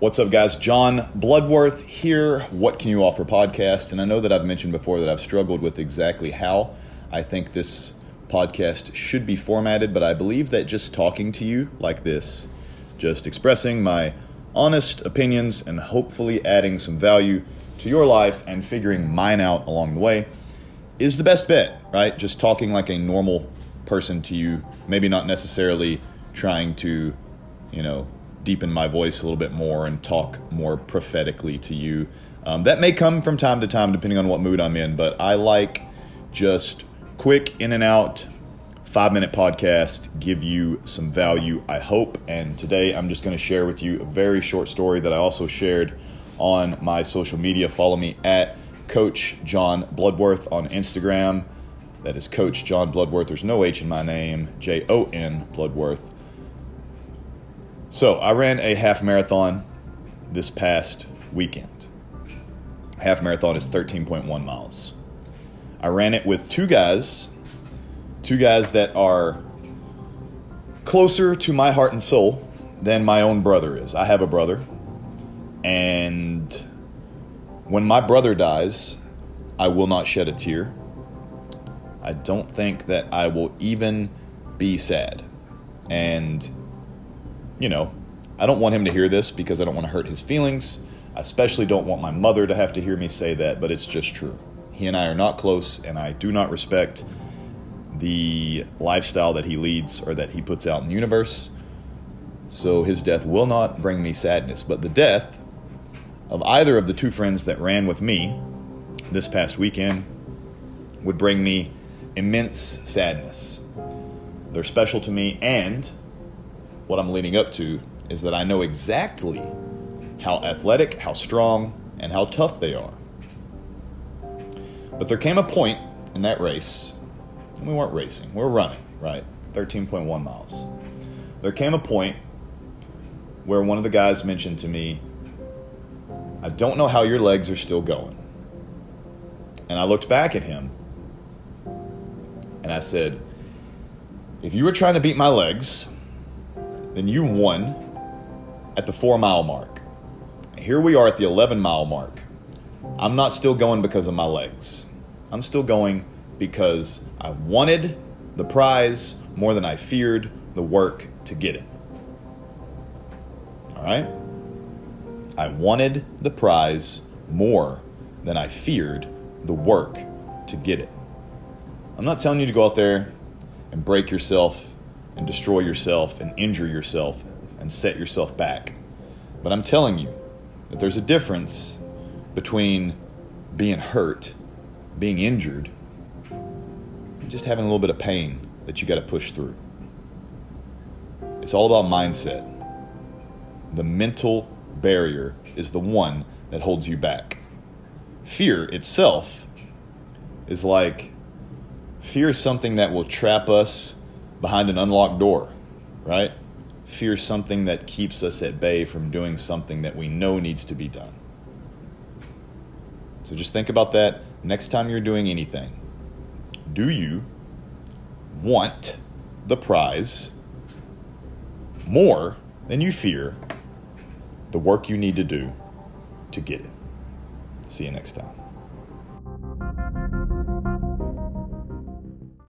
What's up, guys? John Bloodworth here. What can you offer podcast? And I know that I've mentioned before that I've struggled with exactly how I think this podcast should be formatted, but I believe that just talking to you like this, just expressing my honest opinions and hopefully adding some value to your life and figuring mine out along the way is the best bet, right? Just talking like a normal person to you, maybe not necessarily trying to, you know, deepen my voice a little bit more and talk more prophetically to you. Um, that may come from time to time, depending on what mood I'm in, but I like just quick in and out, five minute podcast, give you some value, I hope. And today I'm just going to share with you a very short story that I also shared on my social media. Follow me at Coach John Bloodworth on Instagram. That is Coach John Bloodworth. There's no H in my name, J O N Bloodworth. So I ran a half marathon this past weekend. Half marathon is 13.1 miles. I ran it with two guys, two guys that are closer to my heart and soul than my own brother is. I have a brother, and when my brother dies, I will not shed a tear. I don't think that I will even be sad. And, you know, I don't want him to hear this because I don't want to hurt his feelings. I especially don't want my mother to have to hear me say that, but it's just true. He and I are not close, and I do not respect the lifestyle that he leads or that he puts out in the universe. So his death will not bring me sadness, but the death of either of the two friends that ran with me this past weekend would bring me immense sadness. They're special to me, and what I'm leading up to is that I know exactly how athletic, how strong, and how tough they are. But there came a point in that race, and we weren't racing, we were running, right? 13.1 miles. There came a point where one of the guys mentioned to me, I don't know how your legs are still going. And I looked back at him and I said, If you were trying to beat my legs, then you won at the four mile mark. Here we are at the 11 mile mark. I'm not still going because of my legs. I'm still going because I wanted the prize more than I feared the work to get it. All right? I wanted the prize more than I feared the work to get it. I'm not telling you to go out there and break yourself and destroy yourself and injure yourself and set yourself back. But I'm telling you that there's a difference between being hurt, being injured, and just having a little bit of pain that you got to push through. It's all about mindset. The mental barrier is the one that holds you back. Fear itself is like fear is something that will trap us behind an unlocked door, right? Fear something that keeps us at bay from doing something that we know needs to be done. So just think about that next time you're doing anything. Do you want the prize more than you fear the work you need to do to get it. See you next time.